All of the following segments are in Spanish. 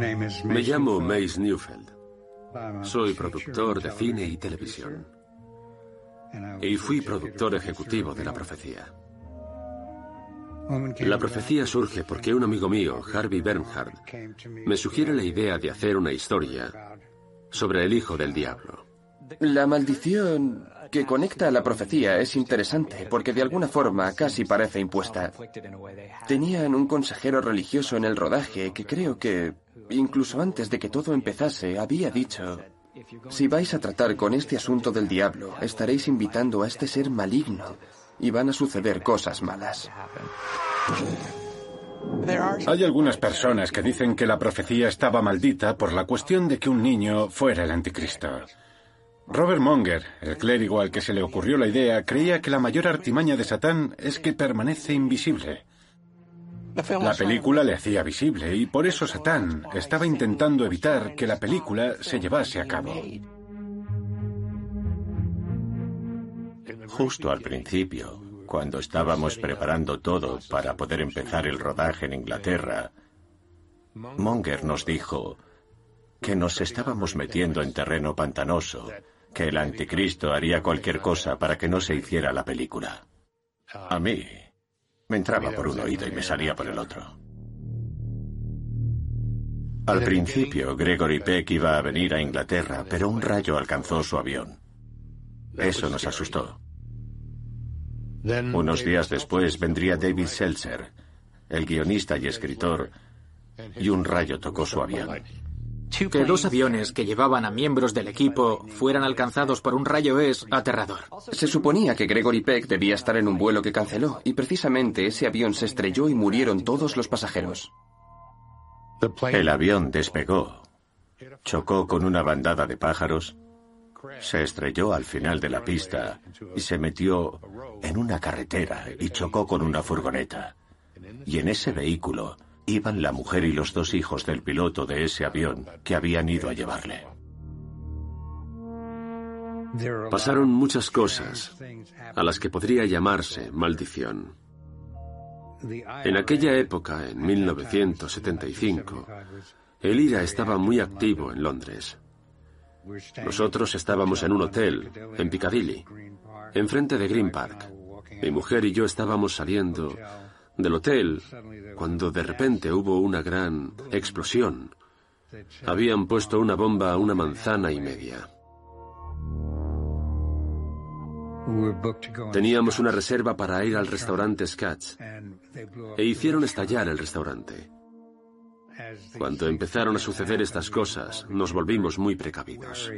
Me llamo Mace Newfeld. Soy productor de cine y televisión. Y fui productor ejecutivo de La Profecía. La profecía surge porque un amigo mío, Harvey Bernhard, me sugiere la idea de hacer una historia sobre el hijo del diablo. La maldición que conecta a la profecía es interesante porque de alguna forma casi parece impuesta. Tenían un consejero religioso en el rodaje que creo que, incluso antes de que todo empezase, había dicho, si vais a tratar con este asunto del diablo, estaréis invitando a este ser maligno y van a suceder cosas malas. Hay algunas personas que dicen que la profecía estaba maldita por la cuestión de que un niño fuera el anticristo. Robert Monger, el clérigo al que se le ocurrió la idea, creía que la mayor artimaña de Satán es que permanece invisible. La película le hacía visible y por eso Satán estaba intentando evitar que la película se llevase a cabo. Justo al principio, cuando estábamos preparando todo para poder empezar el rodaje en Inglaterra, Monger nos dijo que nos estábamos metiendo en terreno pantanoso que el anticristo haría cualquier cosa para que no se hiciera la película. A mí me entraba por un oído y me salía por el otro. Al principio, Gregory Peck iba a venir a Inglaterra, pero un rayo alcanzó su avión. Eso nos asustó. Unos días después vendría David Seltzer, el guionista y escritor, y un rayo tocó su avión. Que dos aviones que llevaban a miembros del equipo fueran alcanzados por un rayo es aterrador. Se suponía que Gregory Peck debía estar en un vuelo que canceló, y precisamente ese avión se estrelló y murieron todos los pasajeros. El avión despegó, chocó con una bandada de pájaros, se estrelló al final de la pista y se metió en una carretera y chocó con una furgoneta. Y en ese vehículo iban la mujer y los dos hijos del piloto de ese avión que habían ido a llevarle. Pasaron muchas cosas a las que podría llamarse maldición. En aquella época, en 1975, el IRA estaba muy activo en Londres. Nosotros estábamos en un hotel, en Piccadilly, enfrente de Green Park. Mi mujer y yo estábamos saliendo del hotel cuando de repente hubo una gran explosión. Habían puesto una bomba a una manzana y media. Teníamos una reserva para ir al restaurante Scatch e hicieron estallar el restaurante. Cuando empezaron a suceder estas cosas, nos volvimos muy precavidos.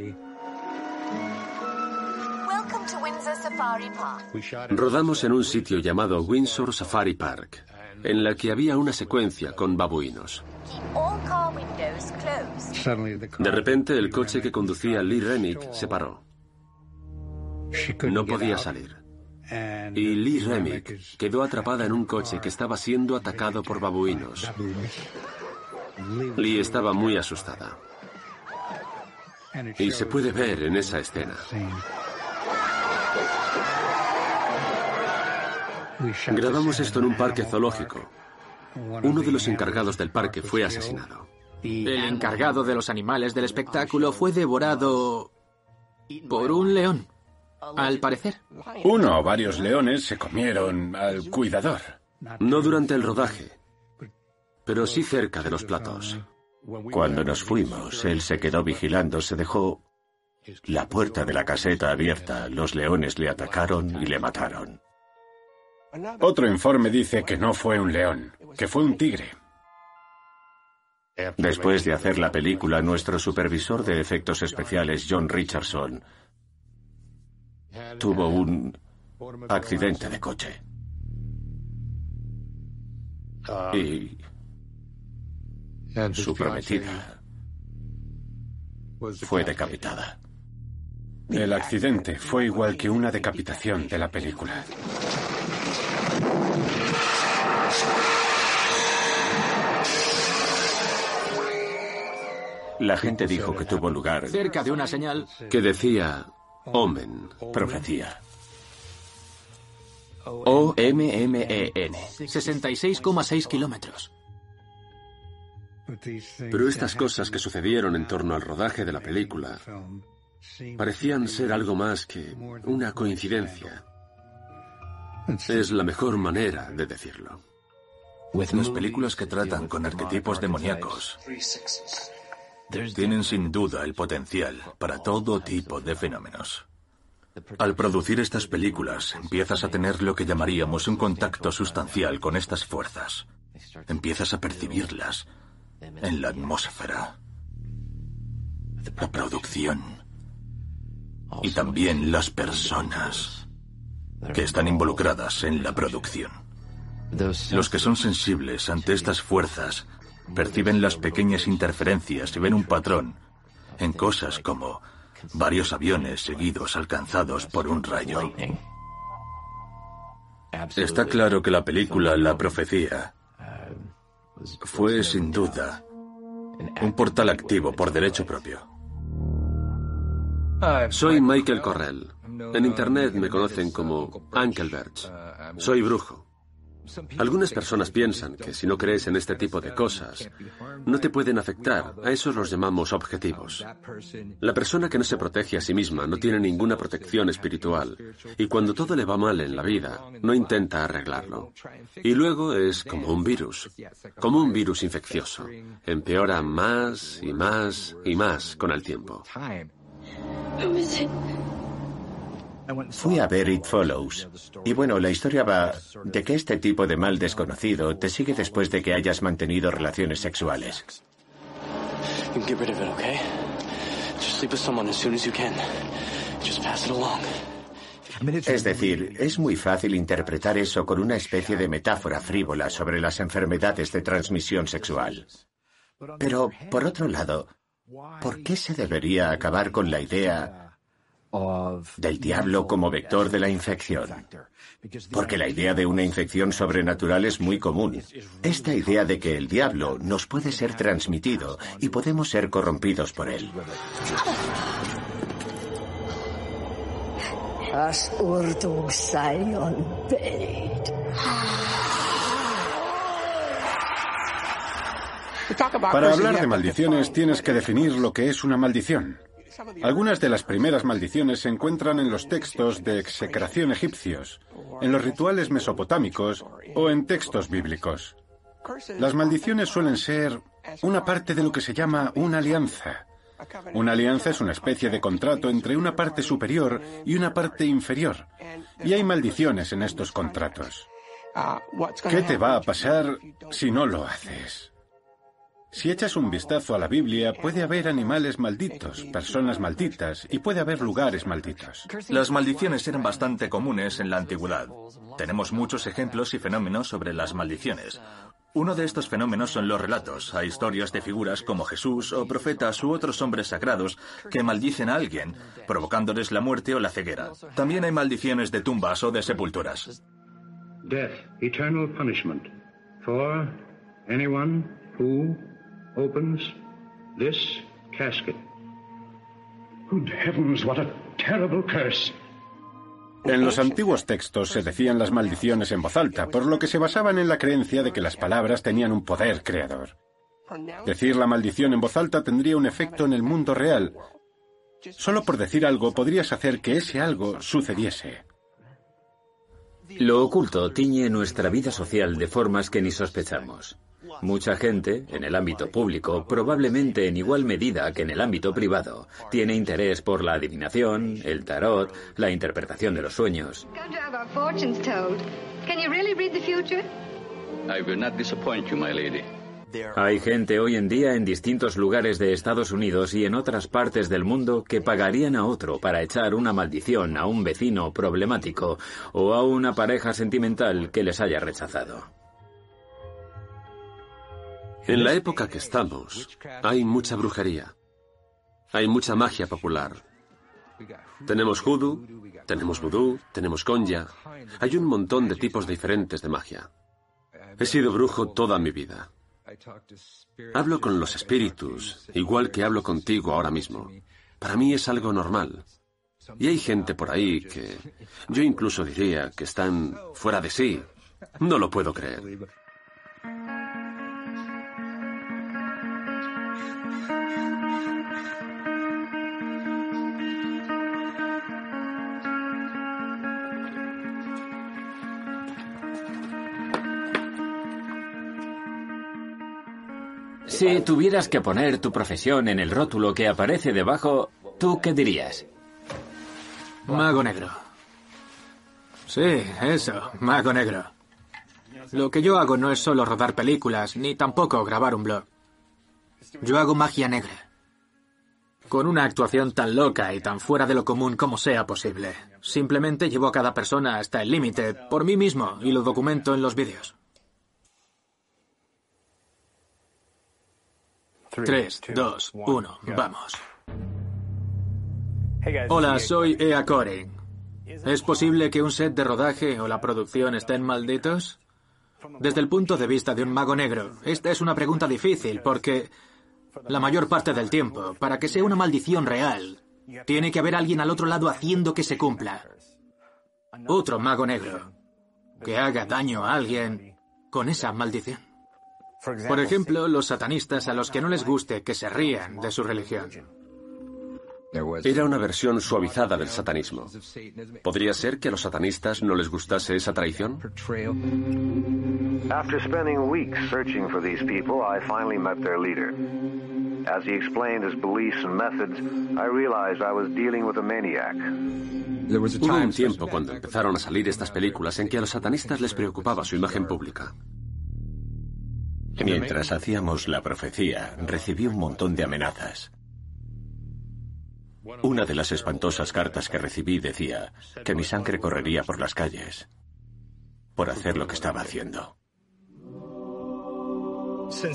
Rodamos en un sitio llamado Windsor Safari Park, en la que había una secuencia con babuinos. De repente el coche que conducía Lee Remick se paró. No podía salir. Y Lee Remick quedó atrapada en un coche que estaba siendo atacado por babuinos. Lee estaba muy asustada. Y se puede ver en esa escena. Grabamos esto en un parque zoológico. Uno de los encargados del parque fue asesinado. El encargado de los animales del espectáculo fue devorado por un león, al parecer. Uno o varios leones se comieron al cuidador. No durante el rodaje, pero sí cerca de los platos. Cuando nos fuimos, él se quedó vigilando, se dejó la puerta de la caseta abierta, los leones le atacaron y le mataron. Otro informe dice que no fue un león, que fue un tigre. Después de hacer la película, nuestro supervisor de efectos especiales, John Richardson, tuvo un accidente de coche. Y su prometida fue decapitada. El accidente fue igual que una decapitación de la película. La gente dijo que tuvo lugar cerca de una señal que decía Omen, profecía. O-M-M-E-N. 66,6 kilómetros. Pero estas cosas que sucedieron en torno al rodaje de la película parecían ser algo más que una coincidencia. Es la mejor manera de decirlo. Las películas que tratan con arquetipos demoníacos tienen sin duda el potencial para todo tipo de fenómenos. Al producir estas películas, empiezas a tener lo que llamaríamos un contacto sustancial con estas fuerzas. Empiezas a percibirlas en la atmósfera, la producción y también las personas que están involucradas en la producción. Los que son sensibles ante estas fuerzas perciben las pequeñas interferencias y ven un patrón en cosas como varios aviones seguidos alcanzados por un rayo. Está claro que la película La Profecía fue sin duda un portal activo por derecho propio. Soy Michael Correll. En Internet me conocen como Ankelberch. Soy brujo. Algunas personas piensan que si no crees en este tipo de cosas, no te pueden afectar. A esos los llamamos objetivos. La persona que no se protege a sí misma no tiene ninguna protección espiritual y cuando todo le va mal en la vida, no intenta arreglarlo. Y luego es como un virus, como un virus infeccioso. Empeora más y más y más con el tiempo. Fui a ver It Follows. Y bueno, la historia va de que este tipo de mal desconocido te sigue después de que hayas mantenido relaciones sexuales. Es decir, es muy fácil interpretar eso con una especie de metáfora frívola sobre las enfermedades de transmisión sexual. Pero, por otro lado, ¿por qué se debería acabar con la idea del diablo como vector de la infección. Porque la idea de una infección sobrenatural es muy común. Esta idea de que el diablo nos puede ser transmitido y podemos ser corrompidos por él. Para hablar de maldiciones tienes que definir lo que es una maldición. Algunas de las primeras maldiciones se encuentran en los textos de execración egipcios, en los rituales mesopotámicos o en textos bíblicos. Las maldiciones suelen ser una parte de lo que se llama una alianza. Una alianza es una especie de contrato entre una parte superior y una parte inferior. Y hay maldiciones en estos contratos. ¿Qué te va a pasar si no lo haces? Si echas un vistazo a la Biblia, puede haber animales malditos, personas malditas y puede haber lugares malditos. Las maldiciones eran bastante comunes en la antigüedad. Tenemos muchos ejemplos y fenómenos sobre las maldiciones. Uno de estos fenómenos son los relatos. Hay historias de figuras como Jesús o profetas u otros hombres sagrados que maldicen a alguien, provocándoles la muerte o la ceguera. También hay maldiciones de tumbas o de sepulturas. Death, eternal punishment for anyone who opens this casket. Good heavens, what a terrible curse. En los antiguos textos se decían las maldiciones en voz alta, por lo que se basaban en la creencia de que las palabras tenían un poder creador. Decir la maldición en voz alta tendría un efecto en el mundo real. Solo por decir algo podrías hacer que ese algo sucediese. Lo oculto tiñe nuestra vida social de formas que ni sospechamos. Mucha gente, en el ámbito público, probablemente en igual medida que en el ámbito privado, tiene interés por la adivinación, el tarot, la interpretación de los sueños. Hay gente hoy en día en distintos lugares de Estados Unidos y en otras partes del mundo que pagarían a otro para echar una maldición a un vecino problemático o a una pareja sentimental que les haya rechazado. En la época que estamos, hay mucha brujería. Hay mucha magia popular. Tenemos hoodoo, tenemos vudú, tenemos conya. Hay un montón de tipos diferentes de magia. He sido brujo toda mi vida. Hablo con los espíritus, igual que hablo contigo ahora mismo. Para mí es algo normal. Y hay gente por ahí que yo incluso diría que están fuera de sí. No lo puedo creer. Si tuvieras que poner tu profesión en el rótulo que aparece debajo, ¿tú qué dirías? Mago negro. Sí, eso, mago negro. Lo que yo hago no es solo rodar películas, ni tampoco grabar un blog. Yo hago magia negra. Con una actuación tan loca y tan fuera de lo común como sea posible. Simplemente llevo a cada persona hasta el límite, por mí mismo, y lo documento en los vídeos. Tres, dos, uno, vamos. Hola, soy Ea Coring. ¿Es posible que un set de rodaje o la producción estén malditos? Desde el punto de vista de un mago negro, esta es una pregunta difícil porque la mayor parte del tiempo, para que sea una maldición real, tiene que haber alguien al otro lado haciendo que se cumpla. Otro mago negro que haga daño a alguien con esa maldición. Por ejemplo, los satanistas a los que no les guste que se rían de su religión. Era una versión suavizada del satanismo. ¿Podría ser que a los satanistas no les gustase esa traición? After spending weeks searching for these people, I finally met their leader. As he explained his beliefs and methods, I realized I was dealing with a maniac. Hubo un tiempo cuando empezaron a salir estas películas en que a los satanistas les preocupaba su imagen pública. Mientras hacíamos la profecía, recibí un montón de amenazas. Una de las espantosas cartas que recibí decía que mi sangre correría por las calles por hacer lo que estaba haciendo.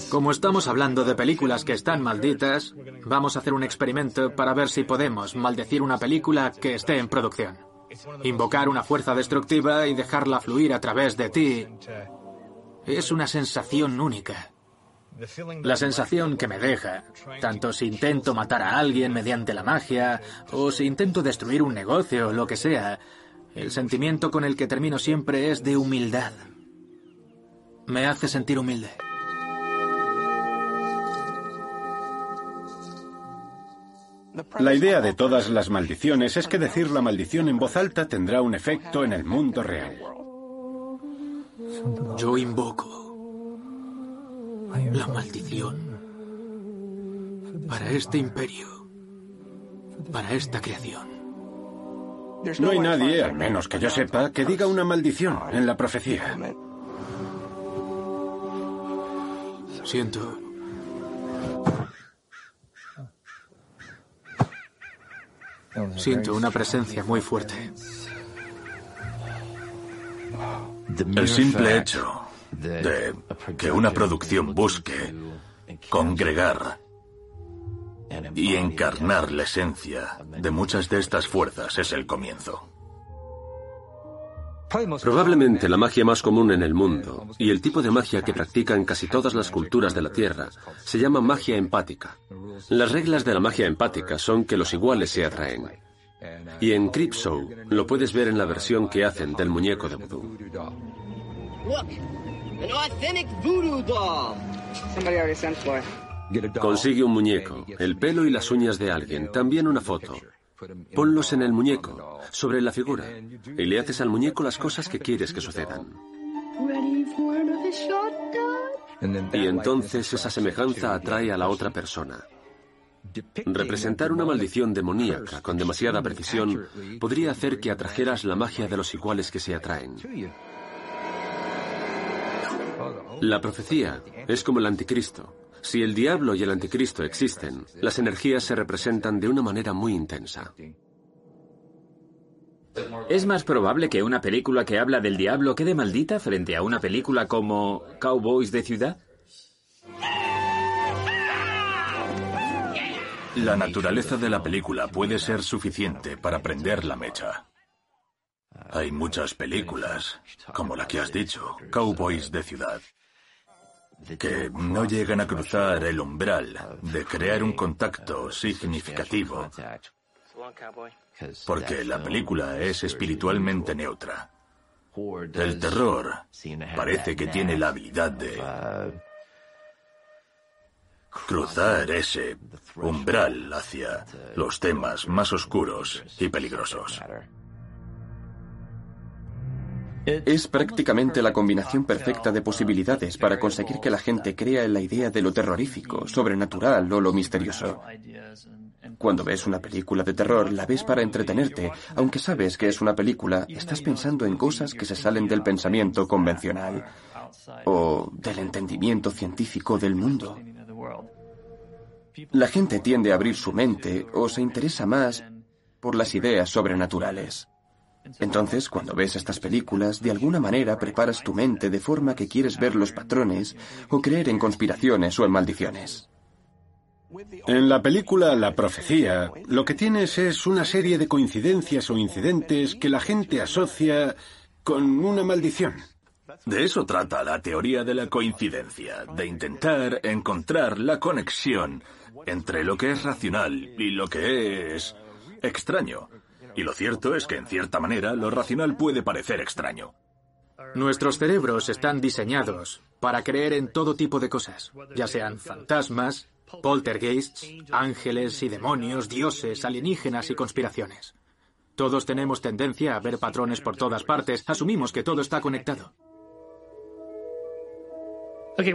Como estamos hablando de películas que están malditas, vamos a hacer un experimento para ver si podemos maldecir una película que esté en producción. Invocar una fuerza destructiva y dejarla fluir a través de ti es una sensación única. La sensación que me deja, tanto si intento matar a alguien mediante la magia, o si intento destruir un negocio lo que sea, el sentimiento con el que termino siempre es de humildad. Me hace sentir humilde. La idea de todas las maldiciones es que decir la maldición en voz alta tendrá un efecto en el mundo real. Yo invoco la maldición para este imperio, para esta creación. No hay nadie, al menos que yo sepa, que diga una maldición en la profecía. Siento. Siento una presencia muy fuerte. El simple hecho de que una producción busque congregar y encarnar la esencia de muchas de estas fuerzas es el comienzo. Probablemente la magia más común en el mundo y el tipo de magia que practican casi todas las culturas de la Tierra se llama magia empática. Las reglas de la magia empática son que los iguales se atraen. Y en Creepshow lo puedes ver en la versión que hacen del muñeco de vudú. Consigue un muñeco, el pelo y las uñas de alguien, también una foto. Ponlos en el muñeco, sobre la figura, y le haces al muñeco las cosas que quieres que sucedan. Y entonces esa semejanza atrae a la otra persona. Representar una maldición demoníaca con demasiada precisión podría hacer que atrajeras la magia de los iguales que se atraen. La profecía es como el anticristo. Si el diablo y el anticristo existen, las energías se representan de una manera muy intensa. ¿Es más probable que una película que habla del diablo quede maldita frente a una película como Cowboys de ciudad? La naturaleza de la película puede ser suficiente para prender la mecha. Hay muchas películas, como la que has dicho, Cowboys de ciudad, que no llegan a cruzar el umbral de crear un contacto significativo, porque la película es espiritualmente neutra. El terror parece que tiene la habilidad de cruzar ese umbral hacia los temas más oscuros y peligrosos. Es prácticamente la combinación perfecta de posibilidades para conseguir que la gente crea en la idea de lo terrorífico, sobrenatural o lo misterioso. Cuando ves una película de terror, la ves para entretenerte. Aunque sabes que es una película, estás pensando en cosas que se salen del pensamiento convencional o del entendimiento científico del mundo. La gente tiende a abrir su mente o se interesa más por las ideas sobrenaturales. Entonces, cuando ves estas películas, de alguna manera preparas tu mente de forma que quieres ver los patrones o creer en conspiraciones o en maldiciones. En la película La Profecía, lo que tienes es una serie de coincidencias o incidentes que la gente asocia con una maldición. De eso trata la teoría de la coincidencia, de intentar encontrar la conexión entre lo que es racional y lo que es extraño. Y lo cierto es que, en cierta manera, lo racional puede parecer extraño. Nuestros cerebros están diseñados para creer en todo tipo de cosas, ya sean fantasmas, poltergeists, ángeles y demonios, dioses, alienígenas y conspiraciones. Todos tenemos tendencia a ver patrones por todas partes, asumimos que todo está conectado.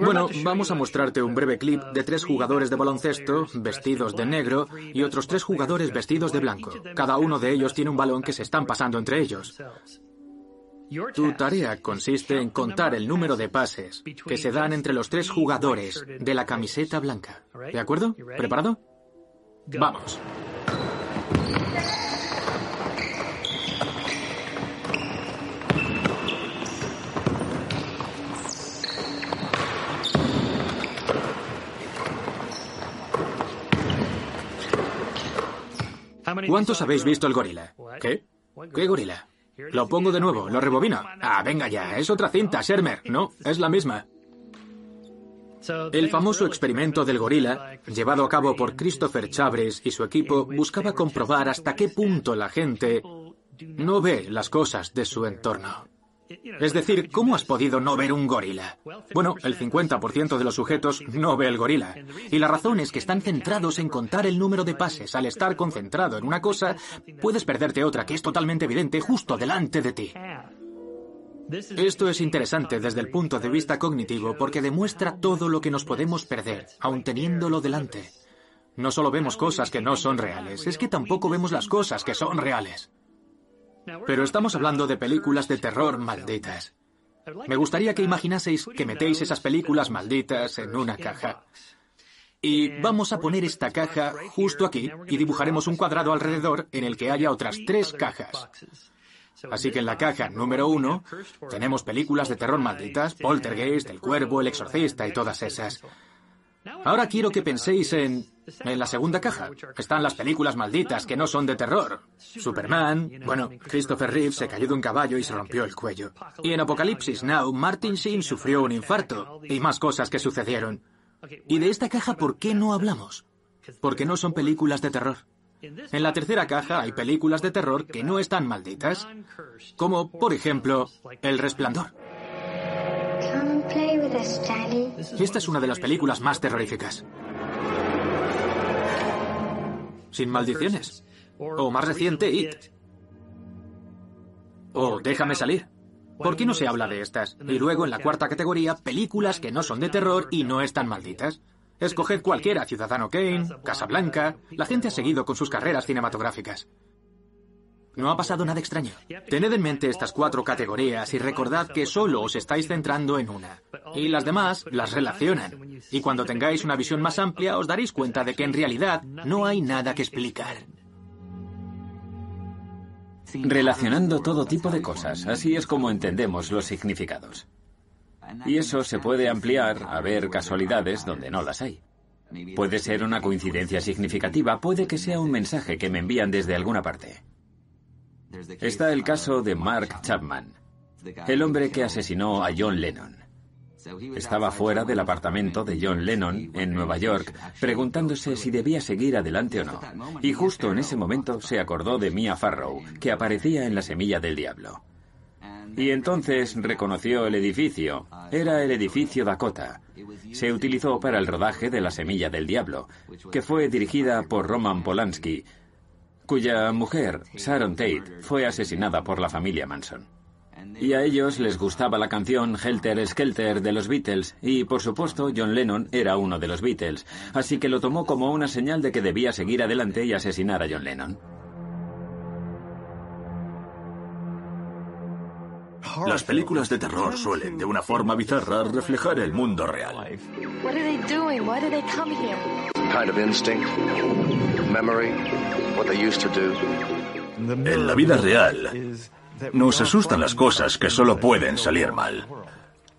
Bueno, vamos a mostrarte un breve clip de tres jugadores de baloncesto vestidos de negro y otros tres jugadores vestidos de blanco. Cada uno de ellos tiene un balón que se están pasando entre ellos. Tu tarea consiste en contar el número de pases que se dan entre los tres jugadores de la camiseta blanca. ¿De acuerdo? ¿Preparado? Vamos. ¿Cuántos habéis visto el gorila? ¿Qué? ¿Qué gorila? Lo pongo de nuevo, lo rebobino. Ah, venga ya, es otra cinta, Shermer. No, es la misma. El famoso experimento del gorila, llevado a cabo por Christopher Chavres y su equipo, buscaba comprobar hasta qué punto la gente no ve las cosas de su entorno. Es decir, ¿cómo has podido no ver un gorila? Bueno, el 50% de los sujetos no ve el gorila. Y la razón es que están centrados en contar el número de pases. Al estar concentrado en una cosa, puedes perderte otra que es totalmente evidente justo delante de ti. Esto es interesante desde el punto de vista cognitivo porque demuestra todo lo que nos podemos perder, aun teniéndolo delante. No solo vemos cosas que no son reales, es que tampoco vemos las cosas que son reales. Pero estamos hablando de películas de terror malditas. Me gustaría que imaginaseis que metéis esas películas malditas en una caja. Y vamos a poner esta caja justo aquí y dibujaremos un cuadrado alrededor en el que haya otras tres cajas. Así que en la caja número uno tenemos películas de terror malditas, Poltergeist, El Cuervo, El Exorcista y todas esas. Ahora quiero que penséis en... La segunda caja están las películas malditas que no son de terror. Superman, bueno, Christopher Reeve se cayó de un caballo y se rompió el cuello. Y en Apocalipsis Now, Martin Sheen sufrió un infarto y más cosas que sucedieron. ¿Y de esta caja por qué no hablamos? Porque no son películas de terror. En la tercera caja hay películas de terror que no están malditas, como, por ejemplo, El Resplandor. Esta es una de las películas más terroríficas. Sin maldiciones. O más reciente, It. O Déjame salir. ¿Por qué no se habla de estas? Y luego en la cuarta categoría, películas que no son de terror y no están malditas. Escoged cualquiera, Ciudadano Kane, Casablanca. La gente ha seguido con sus carreras cinematográficas. No ha pasado nada extraño. Tened en mente estas cuatro categorías y recordad que solo os estáis centrando en una. Y las demás las relacionan. Y cuando tengáis una visión más amplia os daréis cuenta de que en realidad no hay nada que explicar. Relacionando todo tipo de cosas, así es como entendemos los significados. Y eso se puede ampliar a ver casualidades donde no las hay. Puede ser una coincidencia significativa, puede que sea un mensaje que me envían desde alguna parte. Está el caso de Mark Chapman, el hombre que asesinó a John Lennon. Estaba fuera del apartamento de John Lennon en Nueva York preguntándose si debía seguir adelante o no. Y justo en ese momento se acordó de Mia Farrow, que aparecía en La Semilla del Diablo. Y entonces reconoció el edificio. Era el edificio Dakota. Se utilizó para el rodaje de La Semilla del Diablo, que fue dirigida por Roman Polanski, cuya mujer, Sharon Tate, fue asesinada por la familia Manson. Y a ellos les gustaba la canción Helter Skelter de los Beatles y, por supuesto, John Lennon era uno de los Beatles, así que lo tomó como una señal de que debía seguir adelante y asesinar a John Lennon. Las películas de terror suelen, de una forma bizarra, reflejar el mundo real. What are they doing? Why do they come here? Kind of instinct, memory, En la vida real, nos asustan las cosas que solo pueden salir mal.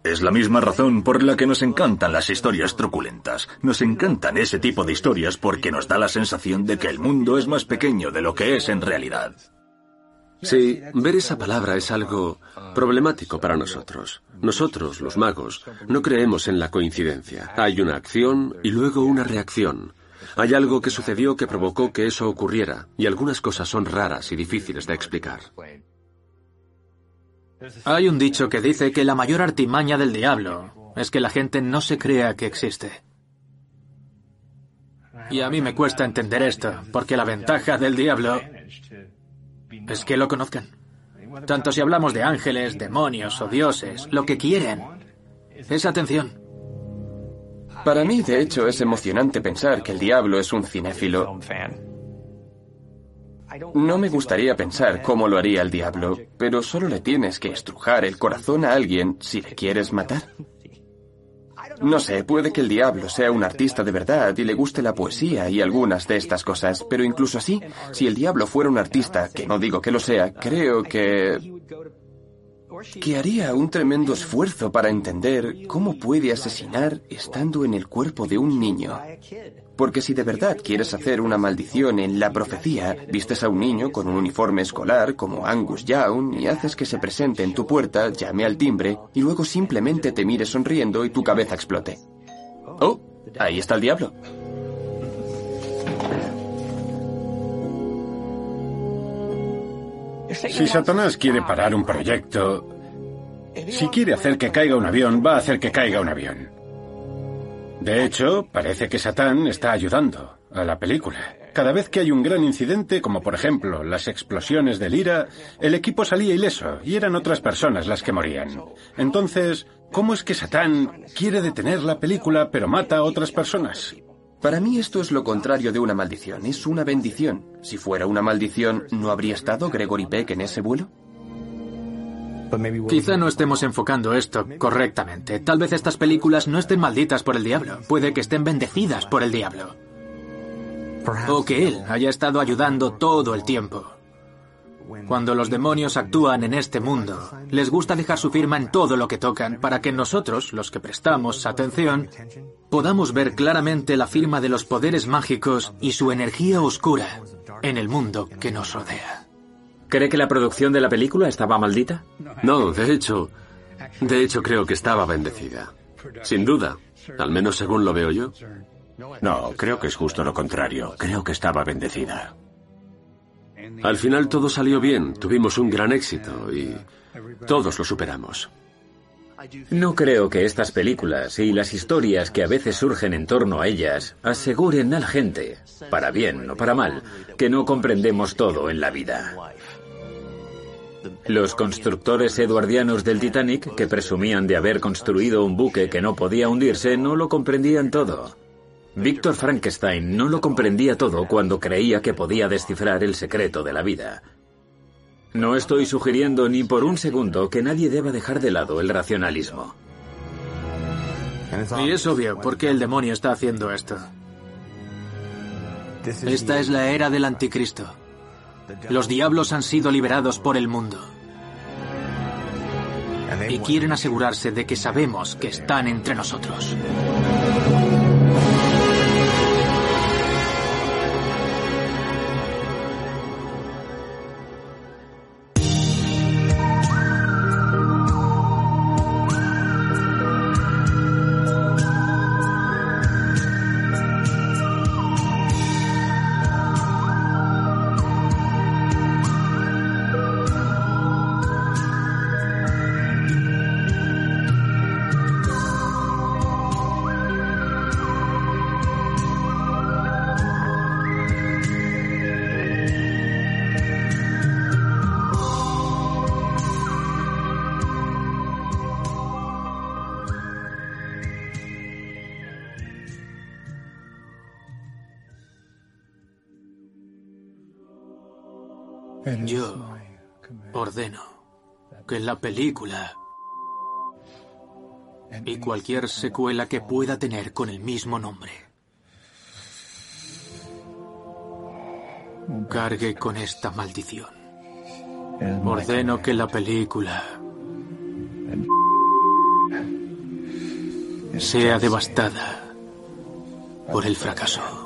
Es la misma razón por la que nos encantan las historias truculentas. Nos encantan ese tipo de historias porque nos da la sensación de que el mundo es más pequeño de lo que es en realidad. Sí, ver esa palabra es algo problemático para nosotros. Nosotros, los magos, no creemos en la coincidencia. Hay una acción y luego una reacción. Hay algo que sucedió que provocó que eso ocurriera, y algunas cosas son raras y difíciles de explicar. Hay un dicho que dice que la mayor artimaña del diablo es que la gente no se crea que existe. Y a mí me cuesta entender esto, porque la ventaja del diablo es que lo conozcan. Tanto si hablamos de ángeles, demonios o dioses, lo que quieren es atención. Para mí, de hecho, es emocionante pensar que el diablo es un cinéfilo. No me gustaría pensar cómo lo haría el diablo, pero solo le tienes que estrujar el corazón a alguien si le quieres matar. No sé, puede que el diablo sea un artista de verdad y le guste la poesía y algunas de estas cosas, pero incluso así, si el diablo fuera un artista, que no digo que lo sea, creo que que haría un tremendo esfuerzo para entender cómo puede asesinar estando en el cuerpo de un niño. Porque si de verdad quieres hacer una maldición en la profecía, vistes a un niño con un uniforme escolar como Angus Young y haces que se presente en tu puerta, llame al timbre y luego simplemente te mire sonriendo y tu cabeza explote. Oh, ahí está el diablo. Si Satanás quiere parar un proyecto, si quiere hacer que caiga un avión, va a hacer que caiga un avión. De hecho, parece que Satán está ayudando a la película. Cada vez que hay un gran incidente, como por ejemplo las explosiones del IRA, el equipo salía ileso y eran otras personas las que morían. Entonces, ¿cómo es que Satán quiere detener la película pero mata a otras personas? Para mí esto es lo contrario de una maldición, es una bendición. Si fuera una maldición, ¿no habría estado Gregory Peck en ese vuelo? Quizá no estemos enfocando esto correctamente. Tal vez estas películas no estén malditas por el diablo. Puede que estén bendecidas por el diablo. O que él haya estado ayudando todo el tiempo. Cuando los demonios actúan en este mundo, les gusta dejar su firma en todo lo que tocan para que nosotros, los que prestamos atención, podamos ver claramente la firma de los poderes mágicos y su energía oscura en el mundo que nos rodea. ¿Cree que la producción de la película estaba maldita? No, de hecho, de hecho creo que estaba bendecida. Sin duda, al menos según lo veo yo. No, creo que es justo lo contrario. Creo que estaba bendecida. Al final todo salió bien, tuvimos un gran éxito y todos lo superamos. No creo que estas películas y las historias que a veces surgen en torno a ellas aseguren a la gente, para bien o para mal, que no comprendemos todo en la vida. Los constructores eduardianos del Titanic, que presumían de haber construido un buque que no podía hundirse, no lo comprendían todo. Víctor Frankenstein no lo comprendía todo cuando creía que podía descifrar el secreto de la vida. No estoy sugiriendo ni por un segundo que nadie deba dejar de lado el racionalismo. Y es obvio por qué el demonio está haciendo esto. Esta es la era del anticristo. Los diablos han sido liberados por el mundo. Y quieren asegurarse de que sabemos que están entre nosotros. Yo ordeno que la película y cualquier secuela que pueda tener con el mismo nombre cargue con esta maldición. Ordeno que la película sea devastada por el fracaso.